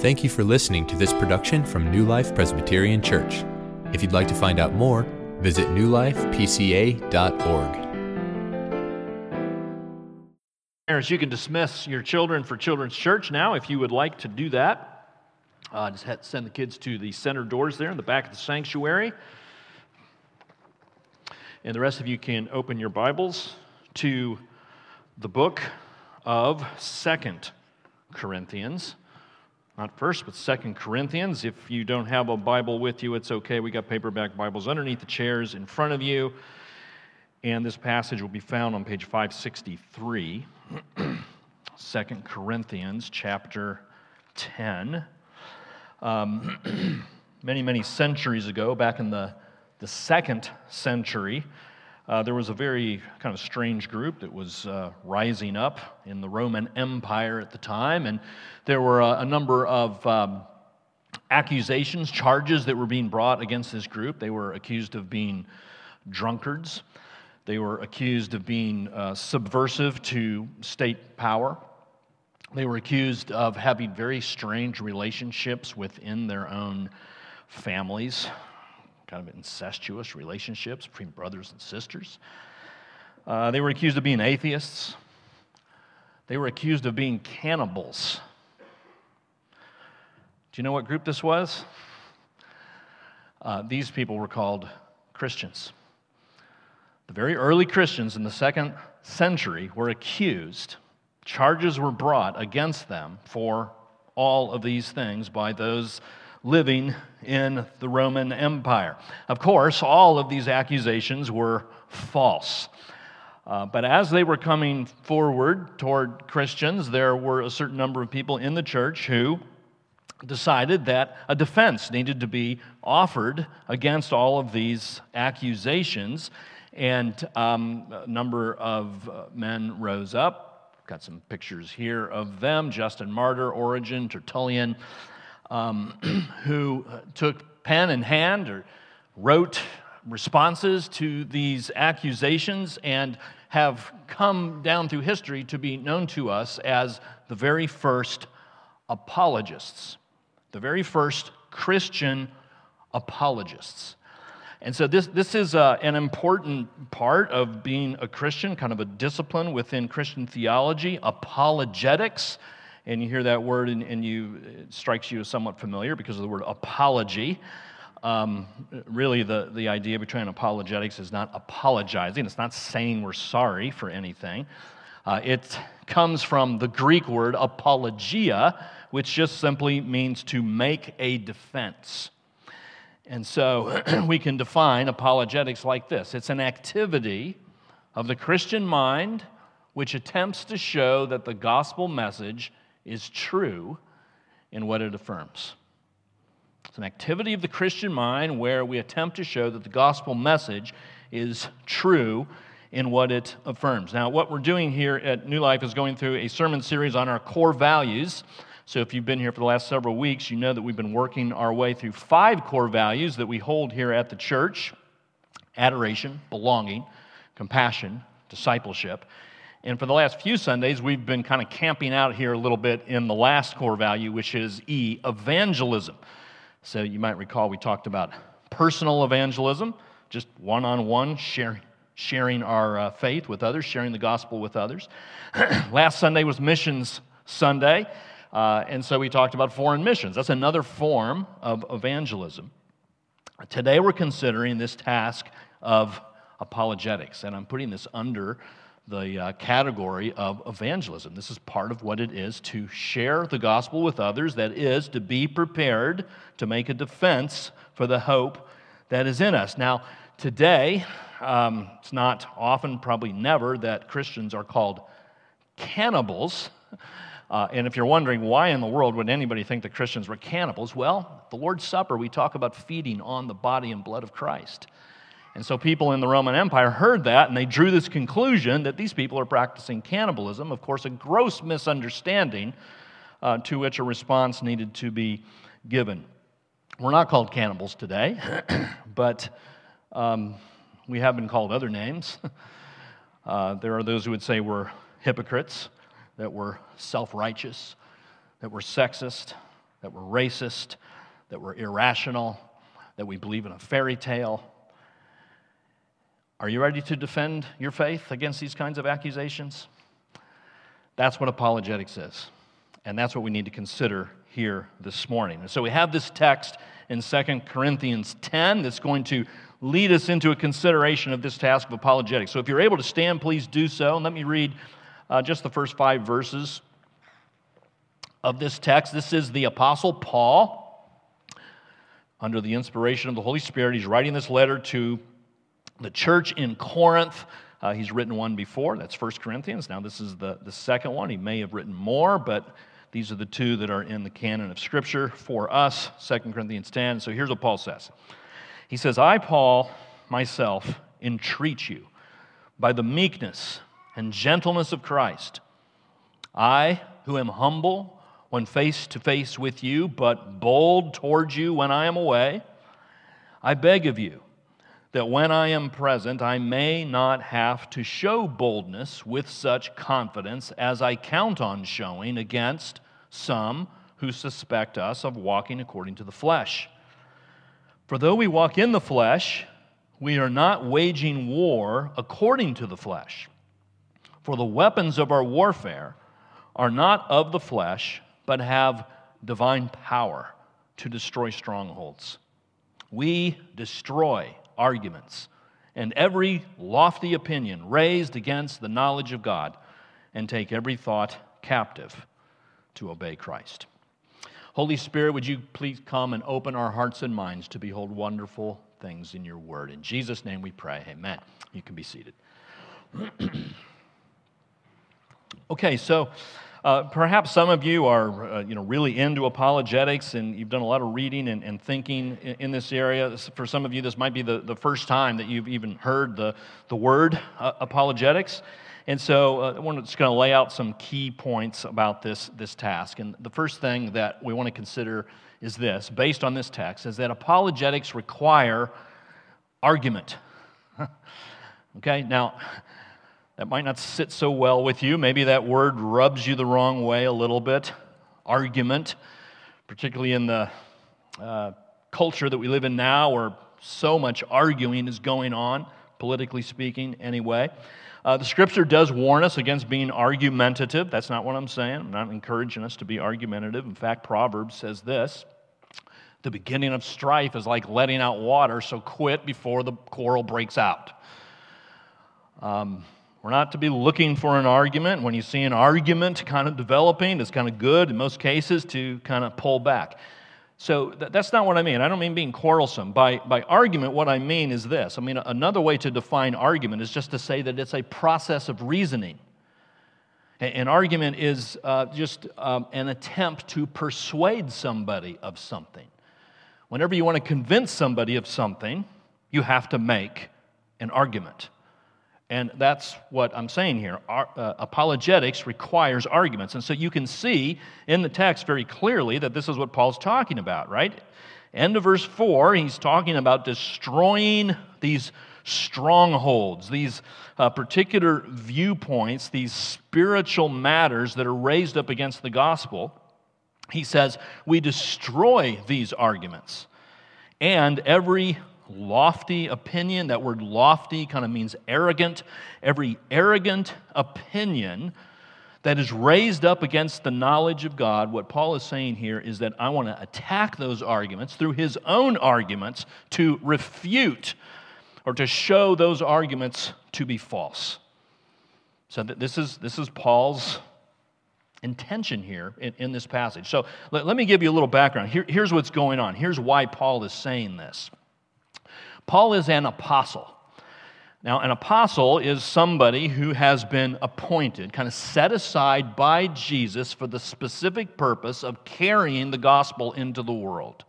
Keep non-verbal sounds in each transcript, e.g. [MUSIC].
Thank you for listening to this production from New Life Presbyterian Church. If you'd like to find out more, visit newlifepca.org. Parents, you can dismiss your children for Children's Church now if you would like to do that. Uh, just send the kids to the center doors there in the back of the sanctuary. And the rest of you can open your Bibles to the book of Second Corinthians. Not first, but Second Corinthians. If you don't have a Bible with you, it's okay. We got paperback Bibles underneath the chairs in front of you. And this passage will be found on page 563. 2 [CLEARS THROAT] Corinthians chapter 10. Um, [CLEARS THROAT] many, many centuries ago, back in the, the second century, uh, there was a very kind of strange group that was uh, rising up in the Roman Empire at the time, and there were a, a number of um, accusations, charges that were being brought against this group. They were accused of being drunkards, they were accused of being uh, subversive to state power. They were accused of having very strange relationships within their own families kind of incestuous relationships between brothers and sisters. Uh, they were accused of being atheists. They were accused of being cannibals. Do you know what group this was? Uh, these people were called Christians. The very early Christians in the second century were accused, charges were brought against them for all of these things by those living in the Roman Empire. Of course, all of these accusations were false. Uh, but as they were coming forward toward Christians, there were a certain number of people in the church who decided that a defense needed to be offered against all of these accusations. And um, a number of uh, men rose up. Got some pictures here of them Justin Martyr, Origen, Tertullian um, [CLEARS THROAT] who uh, took pen in hand or wrote responses to these accusations and have come down through history to be known to us as the very first apologists, the very first Christian apologists. And so, this, this is uh, an important part of being a Christian, kind of a discipline within Christian theology, apologetics and you hear that word and, and you, it strikes you as somewhat familiar because of the word apology. Um, really, the, the idea between apologetics is not apologizing, it's not saying we're sorry for anything. Uh, it comes from the Greek word apologia, which just simply means to make a defense. And so [CLEARS THROAT] we can define apologetics like this it's an activity of the Christian mind which attempts to show that the gospel message is true in what it affirms. It's an activity of the Christian mind where we attempt to show that the gospel message is true in what it affirms. Now, what we're doing here at New Life is going through a sermon series on our core values. So, if you've been here for the last several weeks, you know that we've been working our way through five core values that we hold here at the church adoration, belonging, compassion, discipleship. And for the last few Sundays, we've been kind of camping out here a little bit in the last core value, which is E, evangelism. So you might recall we talked about personal evangelism, just one on one sharing. Our uh, faith with others, sharing the gospel with others. [CLEARS THROAT] last Sunday was Missions Sunday, uh, and so we talked about foreign missions. That's another form of evangelism. Today we're considering this task of apologetics, and I'm putting this under the uh, category of evangelism. This is part of what it is to share the gospel with others, that is, to be prepared to make a defense for the hope that is in us. Now, today, um, it's not often, probably never, that Christians are called cannibals. Uh, and if you're wondering why in the world would anybody think that Christians were cannibals, well, the Lord's Supper, we talk about feeding on the body and blood of Christ. And so people in the Roman Empire heard that and they drew this conclusion that these people are practicing cannibalism. Of course, a gross misunderstanding uh, to which a response needed to be given. We're not called cannibals today, [CLEARS THROAT] but um, we have been called other names. [LAUGHS] Uh, there are those who would say we're hypocrites, that we're self righteous, that we're sexist, that we're racist, that we're irrational, that we believe in a fairy tale. Are you ready to defend your faith against these kinds of accusations? That's what apologetics is. And that's what we need to consider here this morning. And so we have this text in 2 Corinthians 10 that's going to lead us into a consideration of this task of apologetics. So if you're able to stand, please do so. And let me read uh, just the first five verses of this text. This is the Apostle Paul, under the inspiration of the Holy Spirit. He's writing this letter to the church in Corinth. Uh, he's written one before, that's 1 Corinthians. Now, this is the, the second one. He may have written more, but these are the two that are in the canon of Scripture for us, 2 Corinthians 10. So here's what Paul says He says, I, Paul, myself, entreat you by the meekness and gentleness of Christ. I, who am humble when face to face with you, but bold towards you when I am away, I beg of you that when I am present, I may not have to show boldness with such confidence as I count on showing against some who suspect us of walking according to the flesh. For though we walk in the flesh, we are not waging war according to the flesh. For the weapons of our warfare are not of the flesh, but have divine power to destroy strongholds. We destroy arguments and every lofty opinion raised against the knowledge of God and take every thought captive to obey Christ. Holy Spirit, would you please come and open our hearts and minds to behold wonderful things in your word? In Jesus' name we pray. Amen. You can be seated. [CLEARS THROAT] okay, so uh, perhaps some of you are uh, you know, really into apologetics and you've done a lot of reading and, and thinking in, in, this area. For some of you, this might be the, the first time that you've even heard the, the word uh, apologetics. And so uh, I'm just going to lay out some key points about this, this task. And the first thing that we want to consider is this, based on this text, is that apologetics require argument. [LAUGHS] okay, now that might not sit so well with you. Maybe that word rubs you the wrong way a little bit. Argument, particularly in the uh, culture that we live in now where so much arguing is going on, politically speaking, anyway. Uh, the scripture does warn us against being argumentative. That's not what I'm saying. I'm not encouraging us to be argumentative. In fact, Proverbs says this The beginning of strife is like letting out water, so quit before the quarrel breaks out. Um, we're not to be looking for an argument. When you see an argument kind of developing, it's kind of good in most cases to kind of pull back. So th- that's not what I mean. I don't mean being quarrelsome. By, by argument, what I mean is this. I mean, another way to define argument is just to say that it's a process of reasoning. An argument is uh, just um, an attempt to persuade somebody of something. Whenever you want to convince somebody of something, you have to make an argument. And that's what I'm saying here. Our, uh, apologetics requires arguments. And so you can see in the text very clearly that this is what Paul's talking about, right? End of verse 4, he's talking about destroying these strongholds, these uh, particular viewpoints, these spiritual matters that are raised up against the gospel. He says, We destroy these arguments and every lofty opinion. That word lofty kind of means arrogant. Every arrogant opinion that is raised up against the knowledge of God, what Paul is saying here is that I want to attack those arguments through his own arguments to refute or to show those arguments to be false. So this is, this is Paul's intention here in, in this passage. So let, let, me give you a little background. Here, here's what's going on. Here's why Paul is saying this. Paul is an apostle. Now, an apostle is somebody who has been appointed, kind of set aside by Jesus for the specific purpose of carrying the gospel into the world.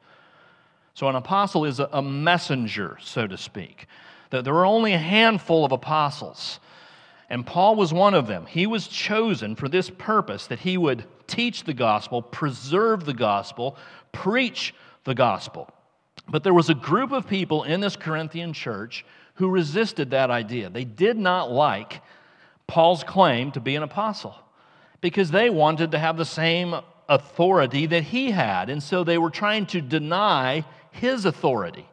So, an apostle is a messenger, so to speak. There were only a handful of apostles, and Paul was one of them. He was chosen for this purpose that he would teach the gospel, preserve the gospel, preach the gospel. But there was a group of people in this Corinthian church who resisted that idea. They did not like Paul's claim to be an apostle because they wanted to have the same authority that he had. And so they were trying to deny his authority.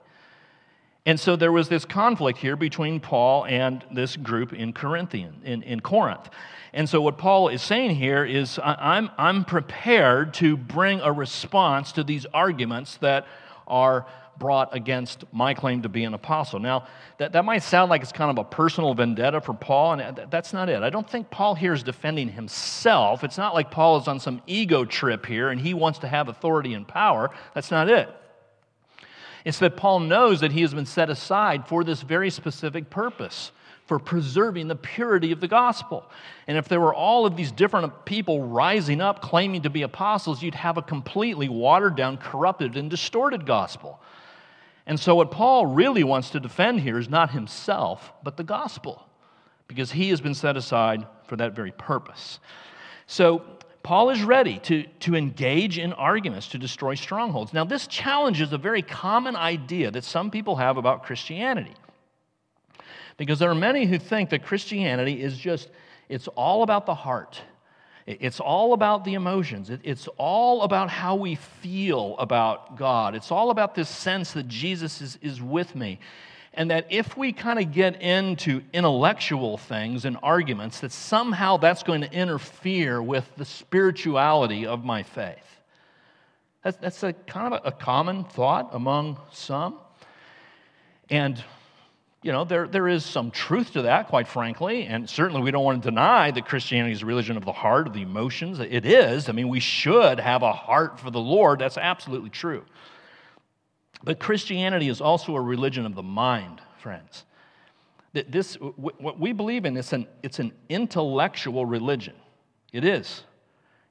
And so there was this conflict here between Paul and this group in Corinthian, in, in Corinth. And so what Paul is saying here is I'm, I'm prepared to bring a response to these arguments that are brought against my claim to be an apostle. Now, that, that might sound like it's kind of a personal vendetta for Paul, and that's not it. I don't think Paul here is defending himself. It's not like Paul is on some ego trip here and he wants to have authority and power. That's not it. It's that Paul knows that he has been set aside for this very specific purpose for preserving the purity of the gospel. And if there were all of these different people rising up claiming to be apostles, you'd have a completely watered down, corrupted, and distorted gospel. And so, what Paul really wants to defend here is not himself, but the gospel, because he has been set aside for that very purpose. So, Paul is ready to, to engage in arguments to destroy strongholds. Now, this challenges a very common idea that some people have about Christianity. Because there are many who think that Christianity is just, it's all about the heart. It's all about the emotions. It's all about how we feel about God. It's all about this sense that Jesus is, is with me. And that if we kind of get into intellectual things and arguments, that somehow that's going to interfere with the spirituality of my faith. That's, that's a kind of a, a common thought among some. And you know, there, there is some truth to that, quite frankly, and certainly we don't want to deny that Christianity is a religion of the heart, of the emotions. It is. I mean, we should have a heart for the Lord. That's absolutely true. But Christianity is also a religion of the mind, friends. That This, what we believe in, is an, it's an intellectual religion. It is.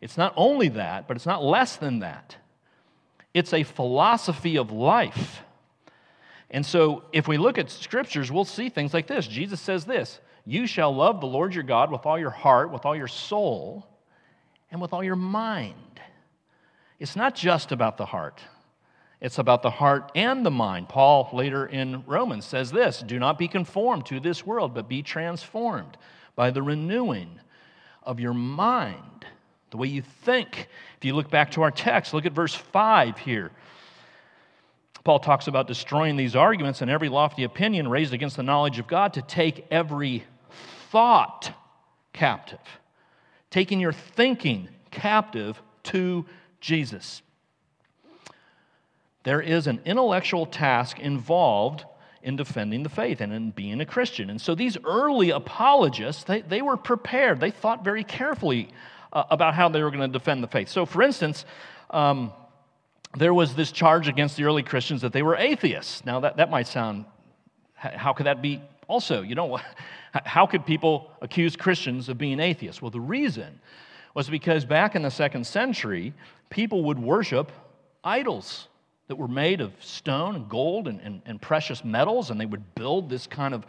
It's not only that, but it's not less than that. It's a philosophy of life. And so, if we look at scriptures, we'll see things like this. Jesus says this You shall love the Lord your God with all your heart, with all your soul, and with all your mind. It's not just about the heart, it's about the heart and the mind. Paul later in Romans says this Do not be conformed to this world, but be transformed by the renewing of your mind, the way you think. If you look back to our text, look at verse 5 here. Paul talks about destroying these arguments and every lofty opinion raised against the knowledge of God to take every thought captive, taking your thinking captive to Jesus. There is an intellectual task involved in defending the faith and in being a Christian. And so these early apologists, they, they were prepared. They thought very carefully uh, about how they were going to defend the faith. So, for instance, um, there was this charge against the early Christians that they were atheists. Now, that, that might sound, how could that be also? You know, [LAUGHS] how could people accuse Christians of being atheists? Well, the reason was because back in the second century, people would worship idols that were made of stone and gold and, and, and precious metals, and they would build this kind of,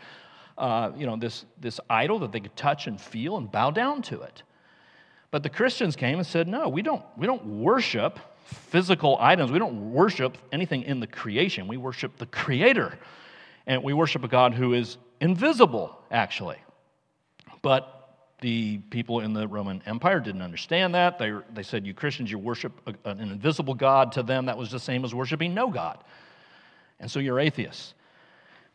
uh, you know, this, this idol that they could touch and feel and bow down to it. But the Christians came and said, no, we don't, we don't worship physical items. We don't worship anything in the creation. We worship the Creator. And we worship a God who is invisible, actually. But the people in the Roman Empire didn't understand that. They, they said, You Christians, you worship an invisible God. To them, that was the same as worshiping no God. And so you're atheists.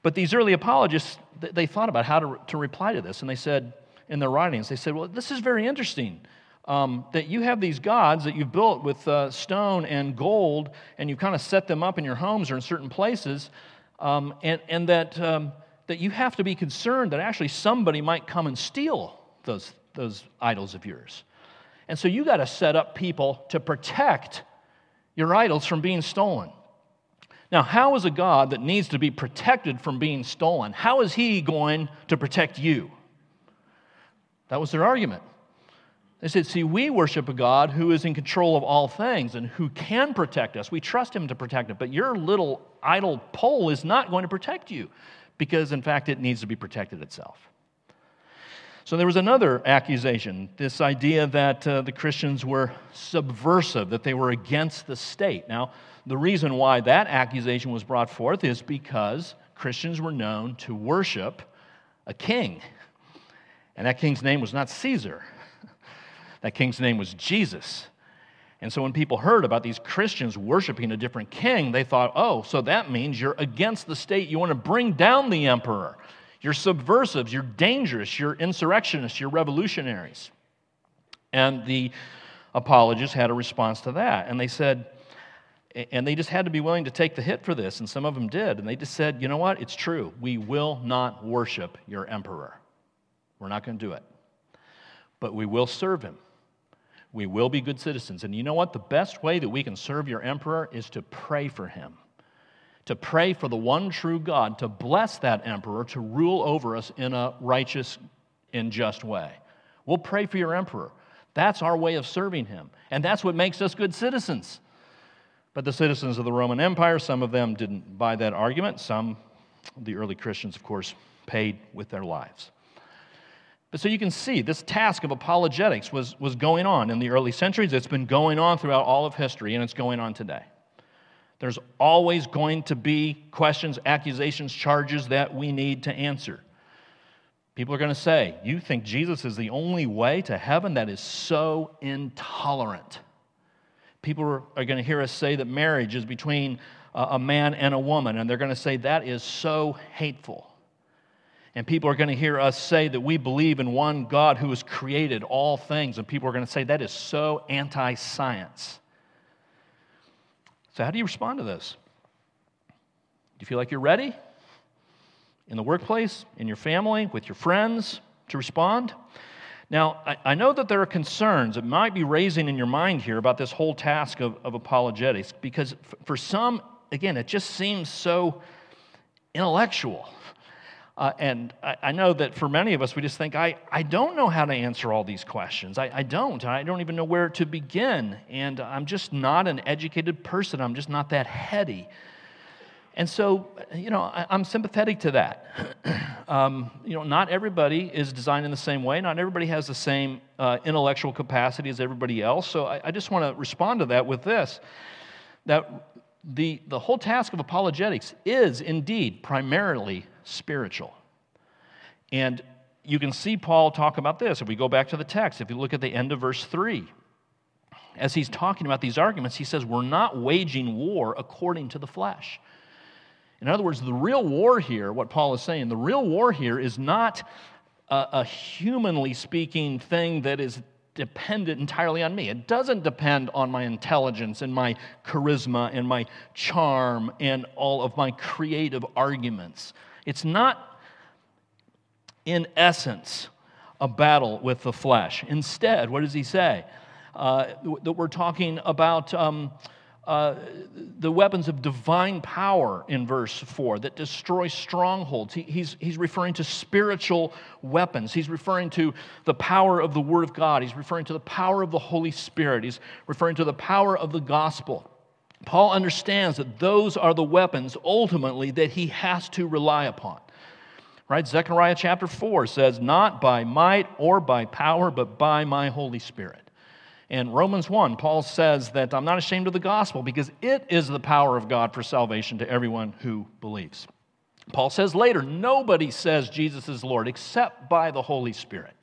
But these early apologists, they thought about how to, to reply to this. And they said, in their writings, they said, Well, this is very interesting um, that you have these gods that you've built with uh, stone and gold, and you kind of set them up in your homes or in certain places, um, and, and that, um, that you have to be concerned that actually somebody might come and steal those, those idols of yours. And so you got to set up people to protect your idols from being stolen. Now, how is a God that needs to be protected from being stolen, how is he going to protect you? That was their argument. They said, See, we worship a God who is in control of all things and who can protect us. We trust him to protect us. But your little idol pole is not going to protect you because, in fact, it needs to be protected itself. So there was another accusation this idea that uh, the Christians were subversive, that they were against the state. Now, the reason why that accusation was brought forth is because Christians were known to worship a king. And that king's name was not Caesar, that king's name was Jesus. And so when people heard about these Christians worshiping a different king, they thought, oh, so that means you're against the state. You want to bring down the emperor. You're subversives. You're dangerous. You're insurrectionists. You're revolutionaries. And the apologists had a response to that. And they said, and they just had to be willing to take the hit for this, and some of them did. And they just said, you know what? It's true. We will not worship your emperor. We're not going to do it. But we will serve him. We will be good citizens. And you know what? The best way that we can serve your emperor is to pray for him, to pray for the one true God, to bless that emperor, to rule over us in a righteous and just way. We'll pray for your emperor. That's our way of serving him. And that's what makes us good citizens. But the citizens of the Roman Empire, some of them didn't buy that argument. Some, the early Christians, of course, paid with their lives. But so you can see this task of apologetics was, was going on in the early centuries. It's been going on throughout all of history, and it's going on today. There's always going to be questions, accusations, charges that we need to answer. People are going to say, You think Jesus is the only way to heaven? That is so intolerant. People are going to hear us say that marriage is between a man and a woman, and they're going to say that is so hateful. And people are going to hear us say that we believe in one God who has created all things, and people are going to say that is so anti science. So, how do you respond to this? Do you feel like you're ready in the workplace, in your family, with your friends to respond? Now, I, I, know that there are concerns that might be raising in your mind here about this whole task of, of apologetics, because f- for some, again, it just seems so intellectual. Uh, and I, I, know that for many of us, we just think, I, I don't know how to answer all these questions. I, I don't. I don't even know where to begin. And I'm just not an educated person. I'm just not that heady. And so, you know, I, am sympathetic to that. [CLEARS THROAT] um, you know, not everybody is designed in the same way. Not everybody has the same uh, intellectual capacity as everybody else. So I, I just want to respond to that with this that the, the whole task of apologetics is indeed primarily spiritual. And you can see Paul talk about this. If we go back to the text, if you look at the end of verse 3, as he's talking about these arguments, he says, We're not waging war according to the flesh. In other words, the real war here, what Paul is saying, the real war here is not a, a humanly speaking thing that is dependent entirely on me. It doesn't depend on my intelligence and my charisma and my charm and all of my creative arguments. It's not, in essence, a battle with the flesh. Instead, what does he say? Uh, that we're talking about. Um, uh, the weapons of divine power in verse 4 that destroy strongholds. He, he's, he's referring to spiritual weapons. He's referring to the power of the Word of God. He's referring to the power of the Holy Spirit. He's referring to the power of the gospel. Paul understands that those are the weapons ultimately that he has to rely upon. Right? Zechariah chapter 4 says, Not by might or by power, but by my Holy Spirit. And Romans 1, Paul says that I'm not ashamed of the gospel because it is the power of God for salvation to everyone who believes. Paul says later, nobody says Jesus is Lord except by the Holy Spirit.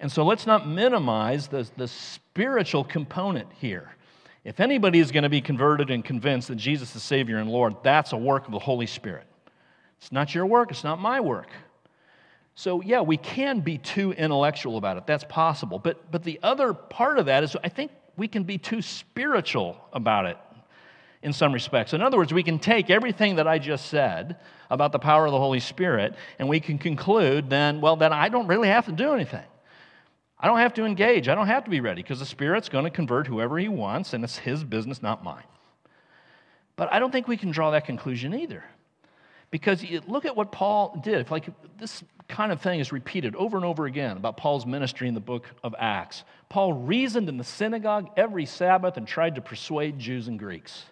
And so let's not minimize the, the spiritual component here. If anybody is going to be converted and convinced that Jesus is Savior and Lord, that's a work of the Holy Spirit. It's not your work, it's not my work. So, yeah, we can be too intellectual about it. That's possible. But, but the other part of that is I think we can be too spiritual about it in some respects. In other words, we can take everything that I just said about the power of the Holy Spirit and we can conclude then, well, then I don't really have to do anything. I don't have to engage. I don't have to be ready because the Spirit's going to convert whoever He wants and it's His business, not mine. But I don't think we can draw that conclusion either. Because look at what Paul did. If like this kind of thing is repeated over and over again about Paul's ministry in the book of Acts. Paul reasoned in the synagogue every Sabbath and tried to persuade Jews and Greeks.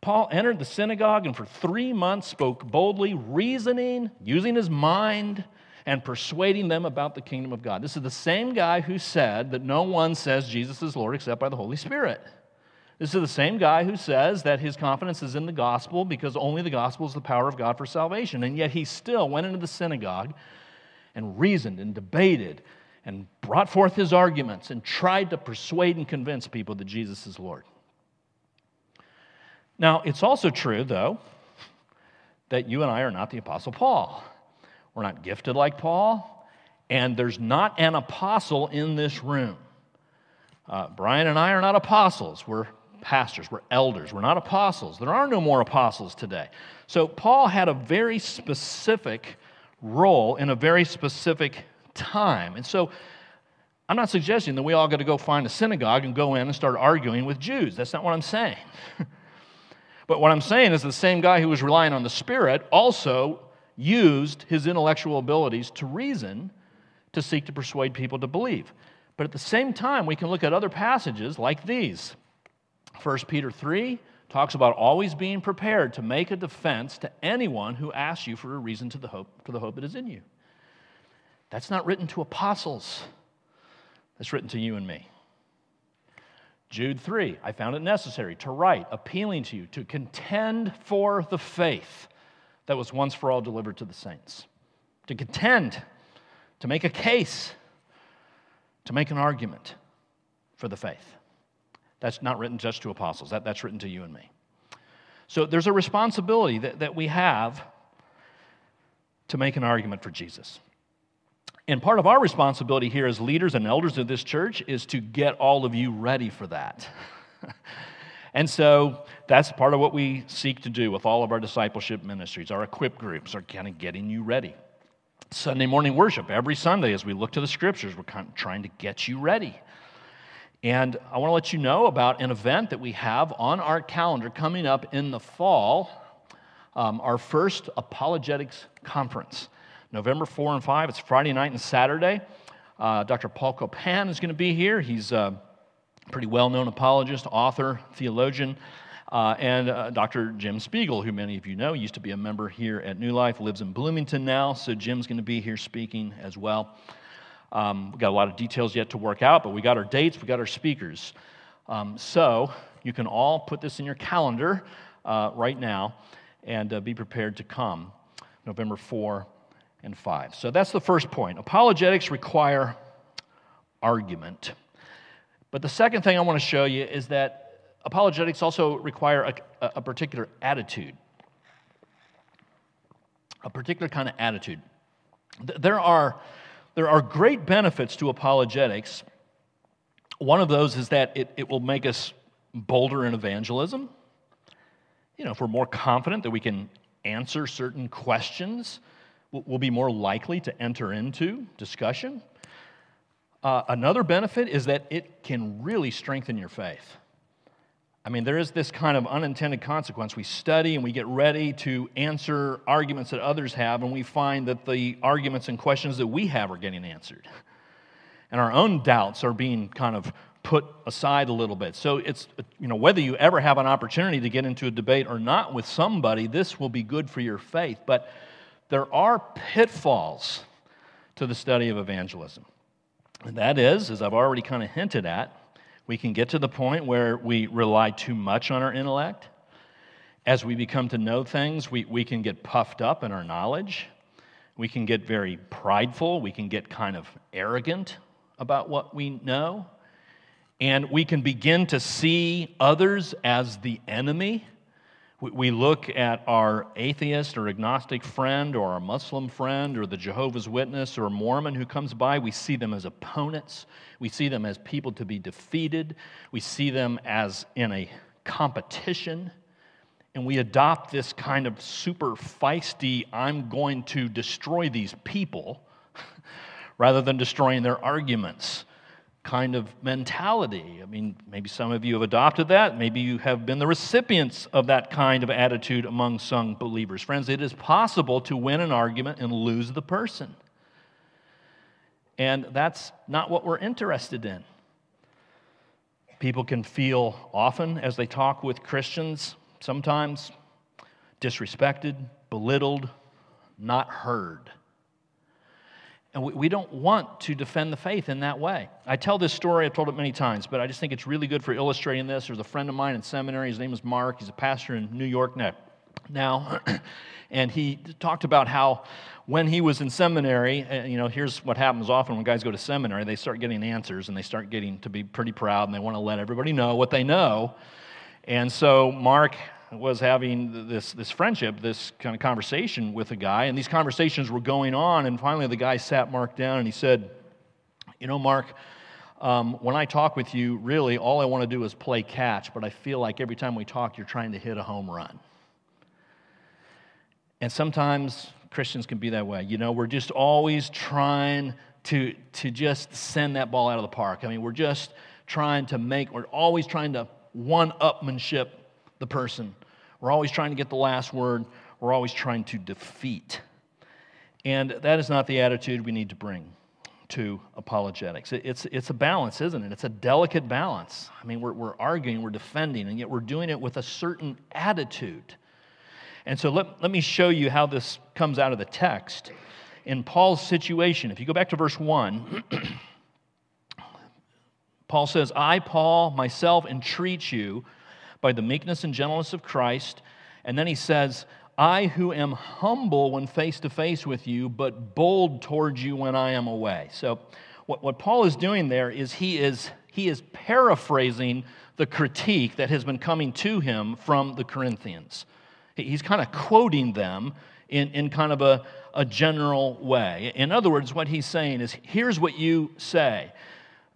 Paul entered the synagogue and for three months spoke boldly, reasoning, using his mind, and persuading them about the kingdom of God. This is the same guy who said that no one says Jesus is Lord except by the Holy Spirit. This is the same guy who says that his confidence is in the gospel because only the gospel is the power of God for salvation. And yet he still went into the synagogue and reasoned and debated and brought forth his arguments and tried to persuade and convince people that Jesus is Lord. Now, it's also true, though, that you and I are not the Apostle Paul. We're not gifted like Paul, and there's not an apostle in this room. Uh, Brian and I are not apostles. We're pastors, we're elders, we're not apostles. There are no more apostles today. So, Paul had a very specific role in a very specific time. And so, I'm not suggesting that we all got to go find a synagogue and go in and start arguing with Jews. That's not what I'm saying. [LAUGHS] but what I'm saying is the same guy who was relying on the Spirit also used his intellectual abilities to reason to seek to persuade people to believe. But at the same time, we can look at other passages like these. 1 Peter 3 talks about always being prepared to make a defense to anyone who asks you for a reason to the hope, for the hope that is in you. That's not written to apostles, that's written to you and me. Jude 3, I found it necessary to write, appealing to you to contend for the faith that was once for all delivered to the saints. To contend, to make a case, to make an argument for the faith. That's not written just to apostles, that, that's written to you and me. So there's a responsibility that, that we have to make an argument for Jesus. And part of our responsibility here as leaders and elders of this church is to get all of you ready for that. [LAUGHS] and so that's part of what we seek to do with all of our discipleship ministries. Our equip groups are kind of getting you ready. Sunday morning worship every Sunday as we look to the scriptures, we're kind of trying to get you ready. And I want to let you know about an event that we have on our calendar coming up in the fall, um, our first apologetics conference. November 4 and 5, it's Friday night and Saturday. Uh, Dr. Paul Copan is going to be here. He's a pretty well known apologist, author, theologian. Uh, and uh, Dr. Jim Spiegel, who many of you know, used to be a member here at New Life, lives in Bloomington now. So Jim's going to be here speaking as well. Um, we got a lot of details yet to work out, but we got our dates, we got our speakers. Um, so you can all put this in your calendar uh, right now and uh, be prepared to come November 4 and 5. So that's the first point. Apologetics require argument. But the second thing I want to show you is that apologetics also require a, a particular attitude. A particular kind of attitude. There are there are great benefits to apologetics. One of those is that it, it will make us bolder in evangelism. You know, if we're more confident that we can answer certain questions, we'll be more likely to enter into discussion. Uh, another benefit is that it can really strengthen your faith. I mean, there is this kind of unintended consequence. We study and we get ready to answer arguments that others have, and we find that the arguments and questions that we have are getting answered. And our own doubts are being kind of put aside a little bit. So it's, you know, whether you ever have an opportunity to get into a debate or not with somebody, this will be good for your faith. But there are pitfalls to the study of evangelism. And that is, as I've already kind of hinted at, we can get to the point where we rely too much on our intellect. As we become to know things, we, we can get puffed up in our knowledge. We can get very prideful. We can get kind of arrogant about what we know. And we can begin to see others as the enemy we look at our atheist or agnostic friend or our Muslim friend or the Jehovah's Witness or a Mormon who comes by. We see them as opponents. We see them as people to be defeated. We see them as in a competition. And we adopt this kind of super feisty, I'm going to destroy these people, [LAUGHS] rather than destroying their arguments kind of mentality. I mean, maybe some of you have adopted that. Maybe you have been the recipients of that kind of attitude among some believers. Friends, it is possible to win an argument and lose the person. And that's not what we're interested in. People can feel often as they talk with Christians, sometimes disrespected, belittled, not heard. And we, we don't want to defend the faith in that way. I tell this story, I've told it many times, but I just think it's really good for illustrating this. There's a friend of mine in seminary, his name is Mark, he's a pastor in New York now. now, [CLEARS THROAT] and he talked about how when he was in seminary, uh, you know, here's what happens often when guys go to seminary they start getting answers and they start getting to be pretty proud and they want to let everybody know what they know. And so Mark was having this, this friendship, this kind of conversation with a guy, and these conversations were going on. And finally, the guy sat Mark down and he said, You know, Mark, um, when I talk with you, really all I want to do is play catch, but I feel like every time we talk, you're trying to hit a home run. And sometimes Christians can be that way. You know, we're just always trying to, to just send that ball out of the park. I mean, we're just trying to make, we're always trying to one upmanship the person. We're always trying to get the last word. We're always trying to defeat. And that is not the attitude we need to bring to apologetics. It's, it's a balance, isn't it? It's a delicate balance. I mean, we're, we're arguing, we're defending, and yet we're doing it with a certain attitude. And so let, let me show you how this comes out of the text. In Paul's situation, if you go back to verse 1, [CLEARS THROAT] Paul says, I, Paul, myself entreat you by the meekness and gentleness of Christ. And then he says, I who am humble when face to face with you, but bold towards you when I am away. So, what, what Paul is doing there is he is, he is paraphrasing the critique that has been coming to him from the Corinthians. He's kind of quoting them in, in kind of a, a general way. In other words, what he's saying is here's what you say.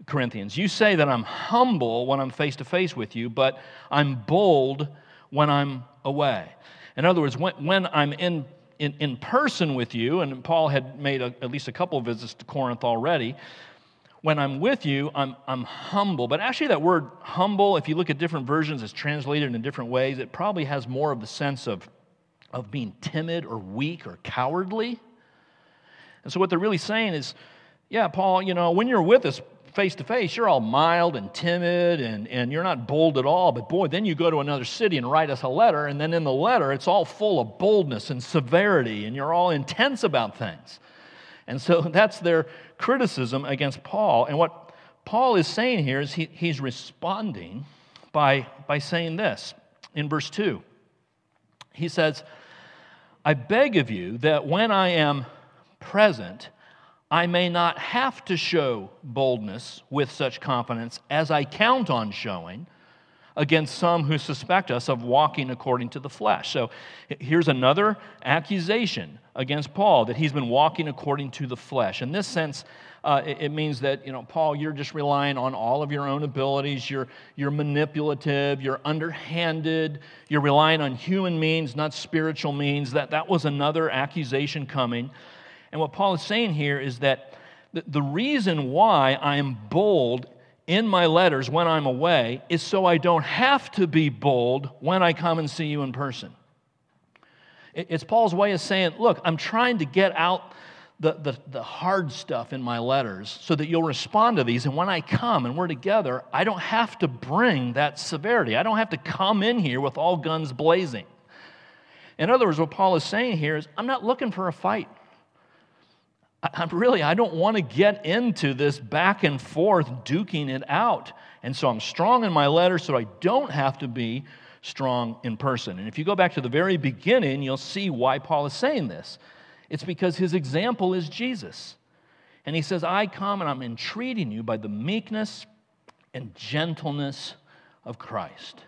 Corinthians. You say that I'm humble when I'm face to face with you, but I'm bold when I'm away. In other words, when, when I'm in, in, in, person with you, and Paul had made a, at least a couple visits to Corinth already, when I'm with you, I'm, I'm humble. But actually, that word humble, if you look at different versions, it's translated in different ways. It probably has more of the sense of, of being timid or weak or cowardly. And so, what they're really saying is, yeah, Paul, you know, when you're with us, face to face, you're all mild and timid and, and you're not bold at all. But boy, then you go to another city and write us a letter, and then in the letter, it's all full of boldness and severity, and you're all intense about things. And so [LAUGHS] that's their criticism against Paul. And what Paul is saying here is he, he's responding by, by saying this in verse 2. He says, I beg of you that when I am present, I may not have to show boldness with such confidence as I count on showing against some who suspect us of walking according to the flesh. So here's another accusation against Paul that he's been walking according to the flesh. In this sense, uh, it, it, means that, you know, Paul, you're just relying on all of your own abilities. You're, you're manipulative. You're underhanded. You're relying on human means, not spiritual means. That, that was another accusation coming. And what Paul is saying here is that the reason why I am bold in my letters when I'm away is so I don't have to be bold when I come and see you in person. It's Paul's way of saying, look, I'm trying to get out the, the, the, hard stuff in my letters so that you'll respond to these. And when I come and we're together, I don't have to bring that severity. I don't have to come in here with all guns blazing. In other words, what Paul is saying here is, I'm not looking for a fight. I'm really, I don't want to get into this back and forth duking it out. And so I'm strong in my letter so I don't have to be strong in person. And if you go back to the very beginning, you'll see why Paul is saying this. It's because his example is Jesus. And he says, I come and I'm entreating you by the meekness and gentleness of Christ.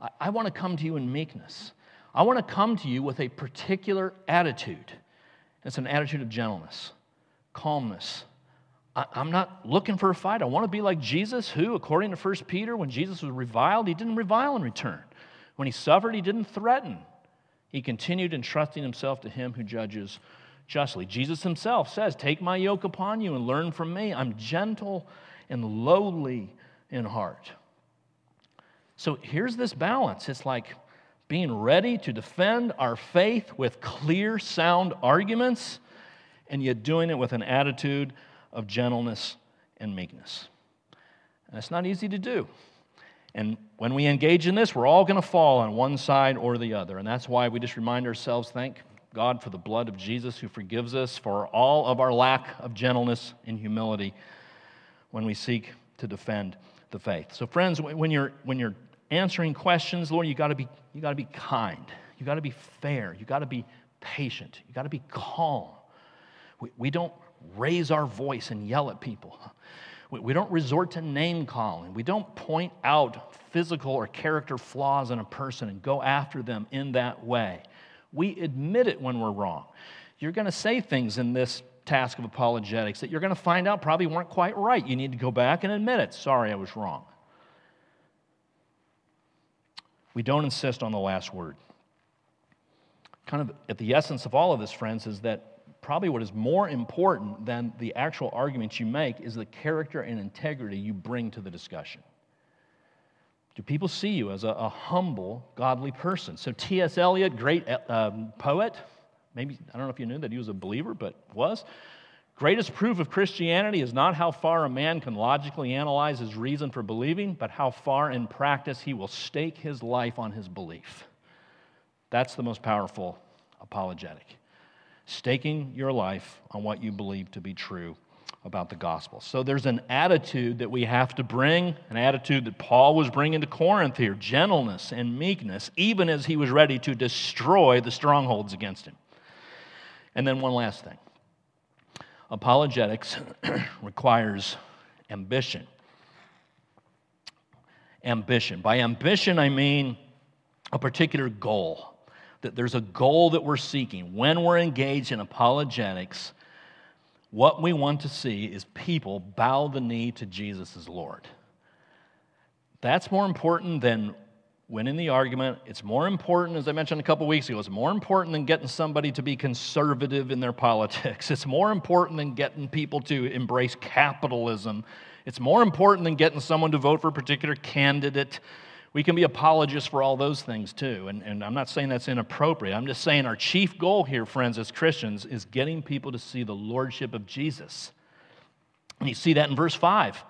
I, I want to come to you in meekness. I want to come to you with a particular attitude. It's an attitude of gentleness, calmness. I, am not looking for a fight. I want to be like Jesus, who, according to 1 Peter, when Jesus was reviled, he didn't revile in return. When he suffered, he didn't threaten. He continued entrusting himself to him who judges justly. Jesus himself says, Take my yoke upon you and learn from me. I'm gentle and lowly in heart. So here's this balance. It's like being ready to defend our faith with clear, sound arguments, and yet doing it with an attitude of gentleness and meekness. And it's not easy to do. And when we engage in this, we're all going to fall on one side or the other. And that's why we just remind ourselves thank God for the blood of Jesus who forgives us for all of our lack of gentleness and humility when we seek to defend the faith. So, friends, when you're, when you're answering questions, Lord, you got to be you got to be kind. You got to be fair. You got to be patient. You got to be calm. We, we don't raise our voice and yell at people. We, we don't resort to name calling. We don't point out physical or character flaws in a person and go after them in that way. We admit it when we're wrong. You're going to say things in this task of apologetics that you're going to find out probably weren't quite right. You need to go back and admit it. Sorry, I was wrong. We don't insist on the last word. Kind of at the essence of all of this, friends, is that probably what is more important than the actual arguments you make is the character and integrity you bring to the discussion. Do people see you as a, a humble, godly person? So, T.S. Eliot, great uh, um, poet, maybe, I don't know if you knew that he was a believer, but was. Greatest proof of Christianity is not how far a man can logically analyze his reason for believing, but how far in practice he will stake his life on his belief. That's the most powerful apologetic staking your life on what you believe to be true about the gospel. So there's an attitude that we have to bring, an attitude that Paul was bringing to Corinth here gentleness and meekness, even as he was ready to destroy the strongholds against him. And then one last thing apologetics [COUGHS] requires ambition. Ambition. By ambition, I mean a particular goal that there's a goal that we're seeking. When we're engaged in apologetics, what we want to see is people bow the knee to Jesus as Lord. That's more important than winning the argument. It's more important, as I mentioned a couple weeks ago, it's more important than getting somebody to be conservative in their politics. [LAUGHS] It's more important than getting people to embrace capitalism. It's more important than getting someone to vote for a particular candidate. We can be apologists for all those things too. And, and I'm not saying that's inappropriate. I'm just saying our chief goal here, friends, as Christians, is getting people to see the lordship of Jesus. And you see that in verse 5.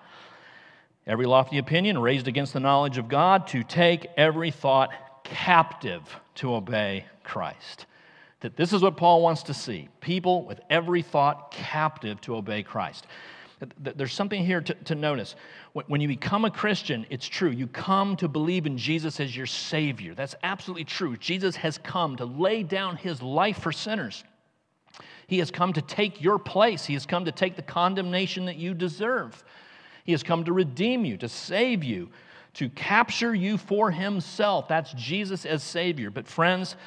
Every lofty opinion raised against the knowledge of God, to take every thought captive to obey Christ. That this is what Paul wants to see people with every thought captive to obey Christ. There's something here to, to notice. When you become a Christian, it's true. You come to believe in Jesus as your Savior. That's absolutely true. Jesus has come to lay down his life for sinners. He has come to take your place. He has come to take the condemnation that you deserve. He has come to redeem you, to save you, to capture you for himself. That's Jesus as Savior. But, friends,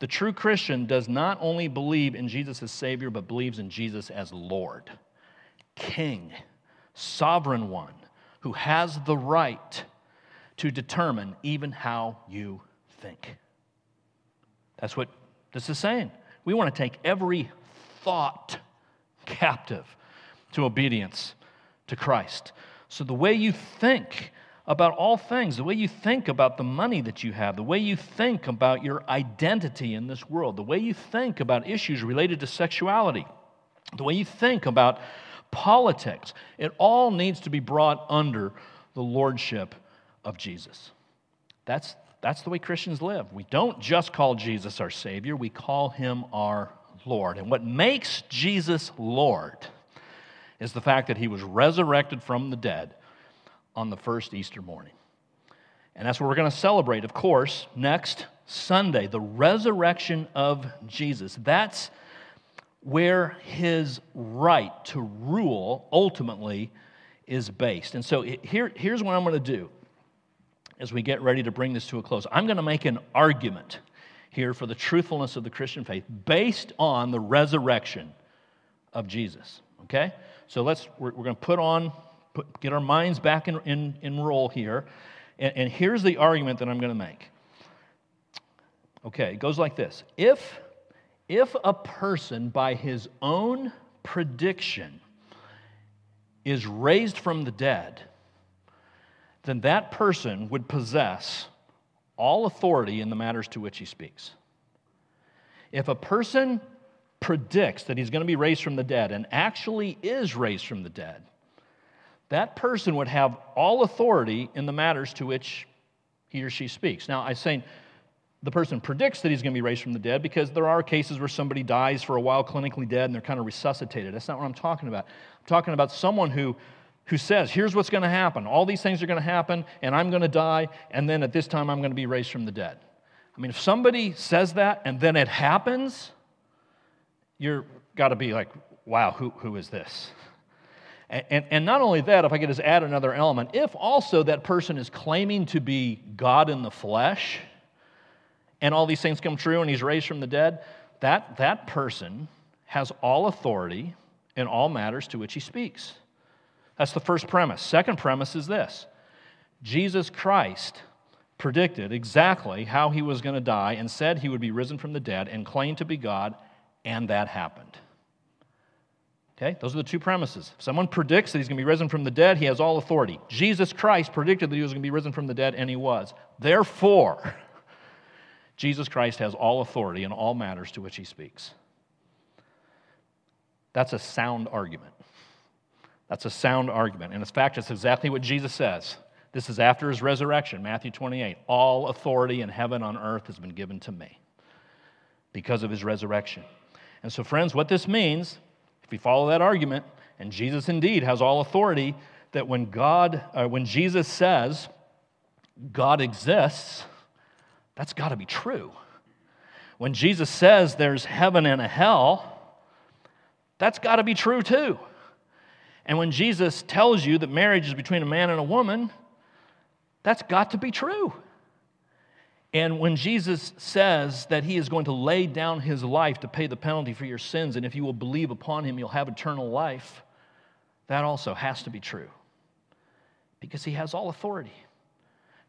the true Christian does not only believe in Jesus as Savior, but believes in Jesus as Lord, King, Sovereign One who has the right to determine even how you think. That's what this is saying. We want to take every thought captive to obedience to Christ. So, the way you think about all things, the way you think about the money that you have, the way you think about your identity in this world, the way you think about issues related to sexuality, the way you think about politics. It all needs to be brought under the lordship of Jesus. That's, that's the way Christians live. We don't just call Jesus our Savior, we call him our Lord. And what makes Jesus Lord is the fact that he was resurrected from the dead on the first Easter morning. And that's what we're going to celebrate, of course, next Sunday, the resurrection of Jesus. That's where his right to rule ultimately is based. And so here, here's what I'm going to do as we get ready to bring this to a close. I'm going to make an argument here for the truthfulness of the Christian faith based on the resurrection of Jesus. Okay? So let's, we're, we're going to put on, put, get our minds back in, in, in roll here. And, and here's the argument that I'm going to make. Okay, it goes like this If if a person, by his own prediction, is raised from the dead, then that person would possess all authority in the matters to which he speaks. If a person predicts that he's going to be raised from the dead and actually is raised from the dead, that person would have all authority in the matters to which he or she speaks. Now, I'm saying the person predicts that he's going to be raised from the dead because there are cases where somebody dies for a while clinically dead and they're kind of resuscitated. That's not what I'm talking about. I'm talking about someone who, who says, here's what's going to happen. All these things are going to happen, and I'm going to die, and then at this time I'm going to be raised from the dead. I mean, if somebody says that and then it happens, you're got to be like, wow, who, who is this? And, and, and not only that, if I could just add another element, if also that person is claiming to be God in the flesh and all these things come true and he's raised from the dead, that, that person has all authority in all matters to which he speaks. That's the first premise. Second premise is this Jesus Christ predicted exactly how he was going to die and said he would be risen from the dead and claimed to be God, and that happened. Okay, those are the two premises. If someone predicts that he's going to be risen from the dead, he has all authority. Jesus Christ predicted that he was going to be risen from the dead, and he was. Therefore, [LAUGHS] Jesus Christ has all authority in all matters to which he speaks. That's a sound argument. That's a sound argument. And in fact, it's exactly what Jesus says. This is after his resurrection, Matthew 28. All authority in heaven on earth has been given to me because of his resurrection. And so, friends, what this means, if we follow that argument, and Jesus indeed has all authority, that when God, uh, when Jesus says God exists, that's got to be true. When Jesus says there's heaven and a hell, that's got to be true too. And when Jesus tells you that marriage is between a man and a woman, that's got to be true. And when Jesus says that he is going to lay down his life to pay the penalty for your sins, and if you will believe upon him, you'll have eternal life, that also has to be true. Because he has all authority,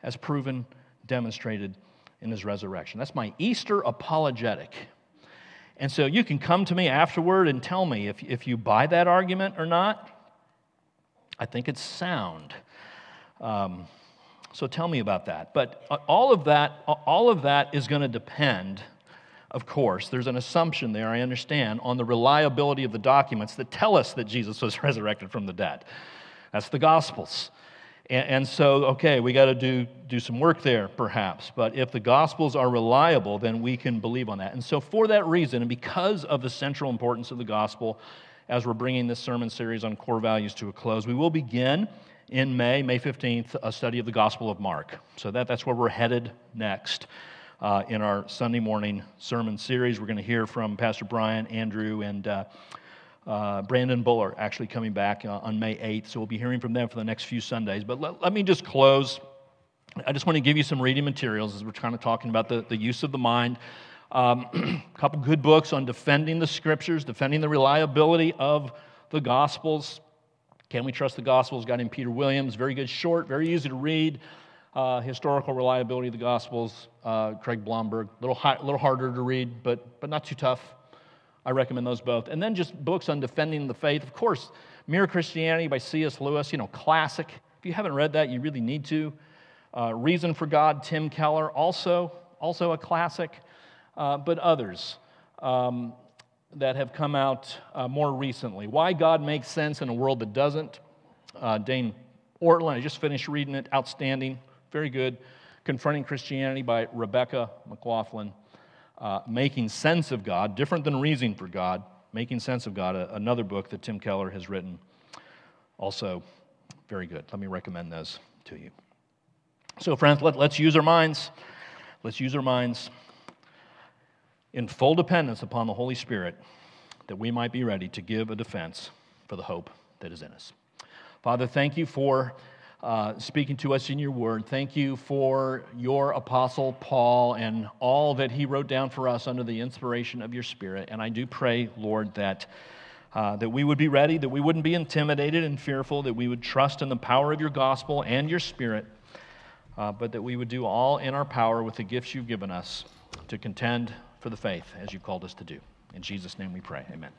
as proven, demonstrated in his resurrection. That's my Easter apologetic. And so you can come to me afterward and tell me if, if you buy that argument or not. I think it's sound. Um, so tell me about that. But uh, all of that, all of that is going to depend, of course, there's an assumption there, I understand, on the reliability of the documents that tell us that Jesus was [LAUGHS] resurrected from the dead. That's the Gospels. And, and so, okay, we got to do, do some work there, perhaps. But if the Gospels are reliable, then we can believe on that. And so, for that reason, and because of the central importance of the Gospel, as we're bringing this sermon series on core values to a close. We will begin in May, May 15th, a study of the Gospel of Mark. So that, that's where we're headed next uh, in our Sunday morning sermon series. We're going to hear from Pastor Brian, Andrew, and uh, uh, Brandon Buller actually coming back uh, on May 8th. So we'll be hearing from them for the next few Sundays. But let, let me just close. I just want to give you some reading materials as we're kind of talking about the, the use of the mind. Um, a [CLEARS THROAT] couple good books on defending the scriptures, defending the reliability of the Gospels. Can we trust the Gospels? A guy named Peter Williams, very good, short, very easy to read. Uh, historical reliability of the Gospels. Uh, Craig Blomberg, a little, high, little harder to read, but, but not too tough. I recommend those both. And then just books on defending the faith. Of course, Mere Christianity by C.S. Lewis, you know, classic. If you haven't read that, you really need to. Uh, Reason for God, Tim Keller, also, also a classic uh, but others um, that have come out uh, more recently. Why God Makes Sense in a World That Doesn't. Uh, Dane Ortlund, I just finished reading it. Outstanding, very good. Confronting Christianity by Rebecca McLaughlin. Uh, Making Sense of God, different than Reasoning for God. Making Sense of God, a, another book that Tim Keller has written. Also, very good. Let me recommend those to you. So, friends, let, let's use our minds. Let's use our minds in full dependence upon the Holy Spirit that we might be ready to give a defense for the hope that is in us. Father, thank you for uh, speaking to us in your word. Thank you for your apostle Paul and all that he wrote down for us under the inspiration of your spirit. And I do pray, Lord, that. Uh, that we would be ready, that we wouldn't be intimidated and fearful, that we would trust in the power of your gospel and your spirit, uh, but that we would do all in our power with the gifts you've given us to contend for the faith as you've called us to do. In Jesus' name we pray. Amen.